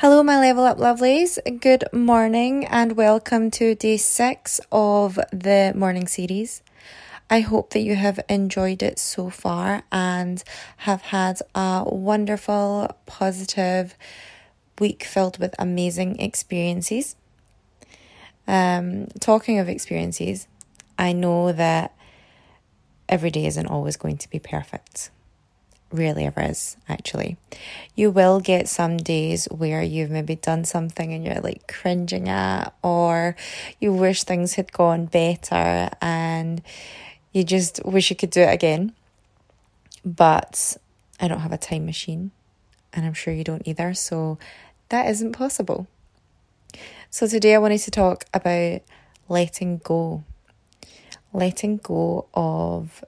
Hello, my level up lovelies. Good morning and welcome to day six of the morning series. I hope that you have enjoyed it so far and have had a wonderful, positive week filled with amazing experiences. Um, talking of experiences, I know that every day isn't always going to be perfect rarely ever is actually. You will get some days where you've maybe done something and you're like cringing at, or you wish things had gone better and you just wish you could do it again. But I don't have a time machine, and I'm sure you don't either, so that isn't possible. So today I wanted to talk about letting go. Letting go of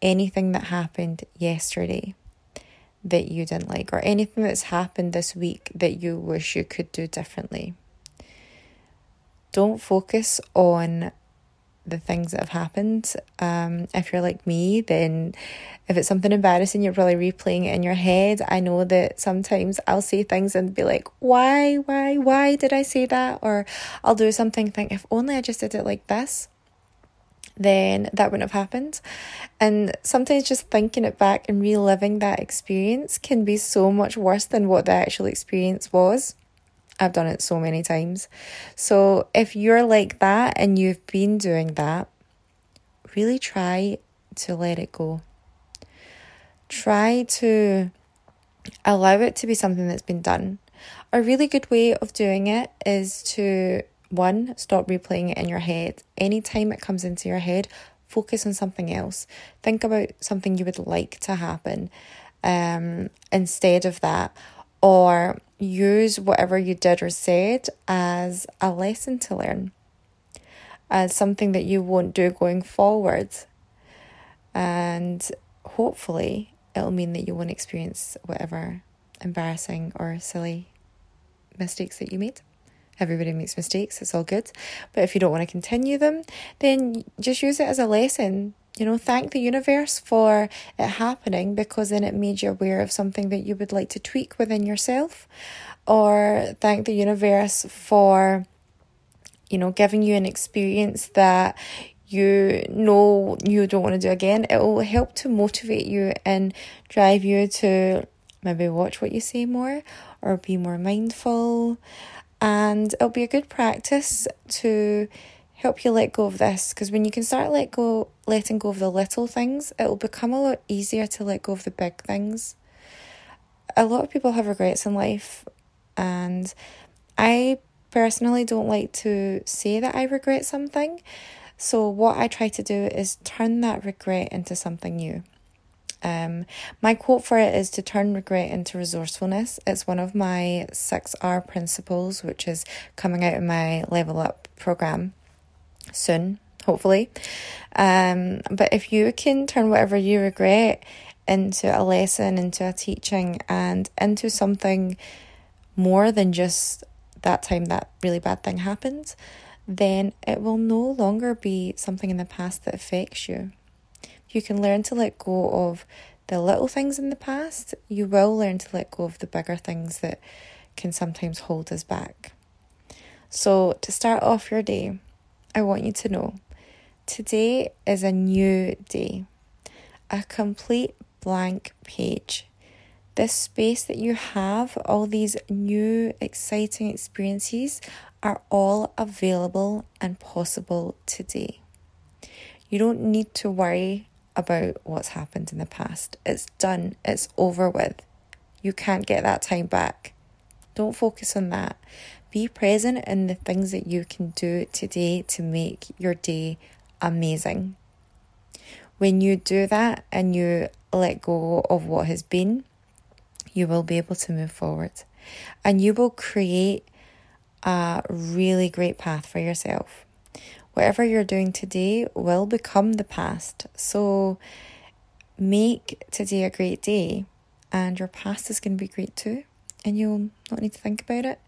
anything that happened yesterday that you didn't like, or anything that's happened this week that you wish you could do differently. Don't focus on the things that have happened. Um, if you're like me, then if it's something embarrassing, you're probably replaying it in your head. I know that sometimes I'll say things and be like, why, why, why did I say that? Or I'll do something, think, if only I just did it like this then that wouldn't have happened. And sometimes just thinking it back and reliving that experience can be so much worse than what the actual experience was. I've done it so many times. So if you're like that and you've been doing that, really try to let it go. Try to allow it to be something that's been done. A really good way of doing it is to one, stop replaying it in your head. Anytime it comes into your head, focus on something else. Think about something you would like to happen um, instead of that. Or use whatever you did or said as a lesson to learn, as something that you won't do going forward. And hopefully, it'll mean that you won't experience whatever embarrassing or silly mistakes that you made. Everybody makes mistakes, it's all good. But if you don't want to continue them, then just use it as a lesson. You know, thank the universe for it happening because then it made you aware of something that you would like to tweak within yourself. Or thank the universe for, you know, giving you an experience that you know you don't want to do again. It will help to motivate you and drive you to maybe watch what you say more or be more mindful and it'll be a good practice to help you let go of this because when you can start let go letting go of the little things it'll become a lot easier to let go of the big things. A lot of people have regrets in life and i personally don't like to say that i regret something. So what i try to do is turn that regret into something new um, my quote for it is to turn regret into resourcefulness. It's one of my six R principles, which is coming out in my level up program soon, hopefully. Um, but if you can turn whatever you regret into a lesson, into a teaching, and into something more than just that time that really bad thing happened, then it will no longer be something in the past that affects you you can learn to let go of the little things in the past, you will learn to let go of the bigger things that can sometimes hold us back. So, to start off your day, I want you to know today is a new day, a complete blank page. This space that you have, all these new exciting experiences, are all available and possible today. You don't need to worry about what's happened in the past. It's done, it's over with. You can't get that time back. Don't focus on that. Be present in the things that you can do today to make your day amazing. When you do that and you let go of what has been, you will be able to move forward and you will create a really great path for yourself whatever you're doing today will become the past. So make today a great day, and your past is going to be great too, and you'll not need to think about it.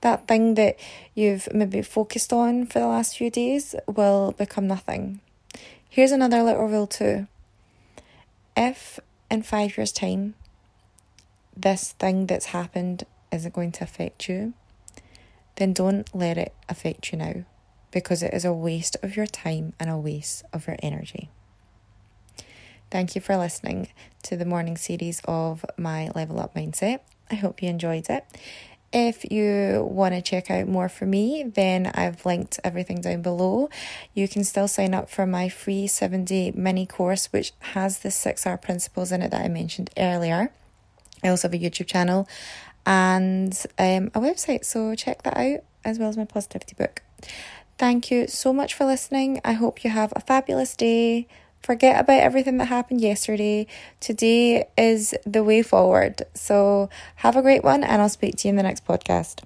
That thing that you've maybe focused on for the last few days will become nothing. Here's another little rule too. If in five years' time, this thing that's happened isn't going to affect you, then don't let it affect you now because it is a waste of your time and a waste of your energy. Thank you for listening to the morning series of my Level Up Mindset. I hope you enjoyed it. If you want to check out more from me, then I've linked everything down below. You can still sign up for my free seven day mini course, which has the six R principles in it that I mentioned earlier. I also have a YouTube channel and um, a website, so check that out as well as my positivity book. Thank you so much for listening. I hope you have a fabulous day. Forget about everything that happened yesterday. Today is the way forward. So have a great one, and I'll speak to you in the next podcast.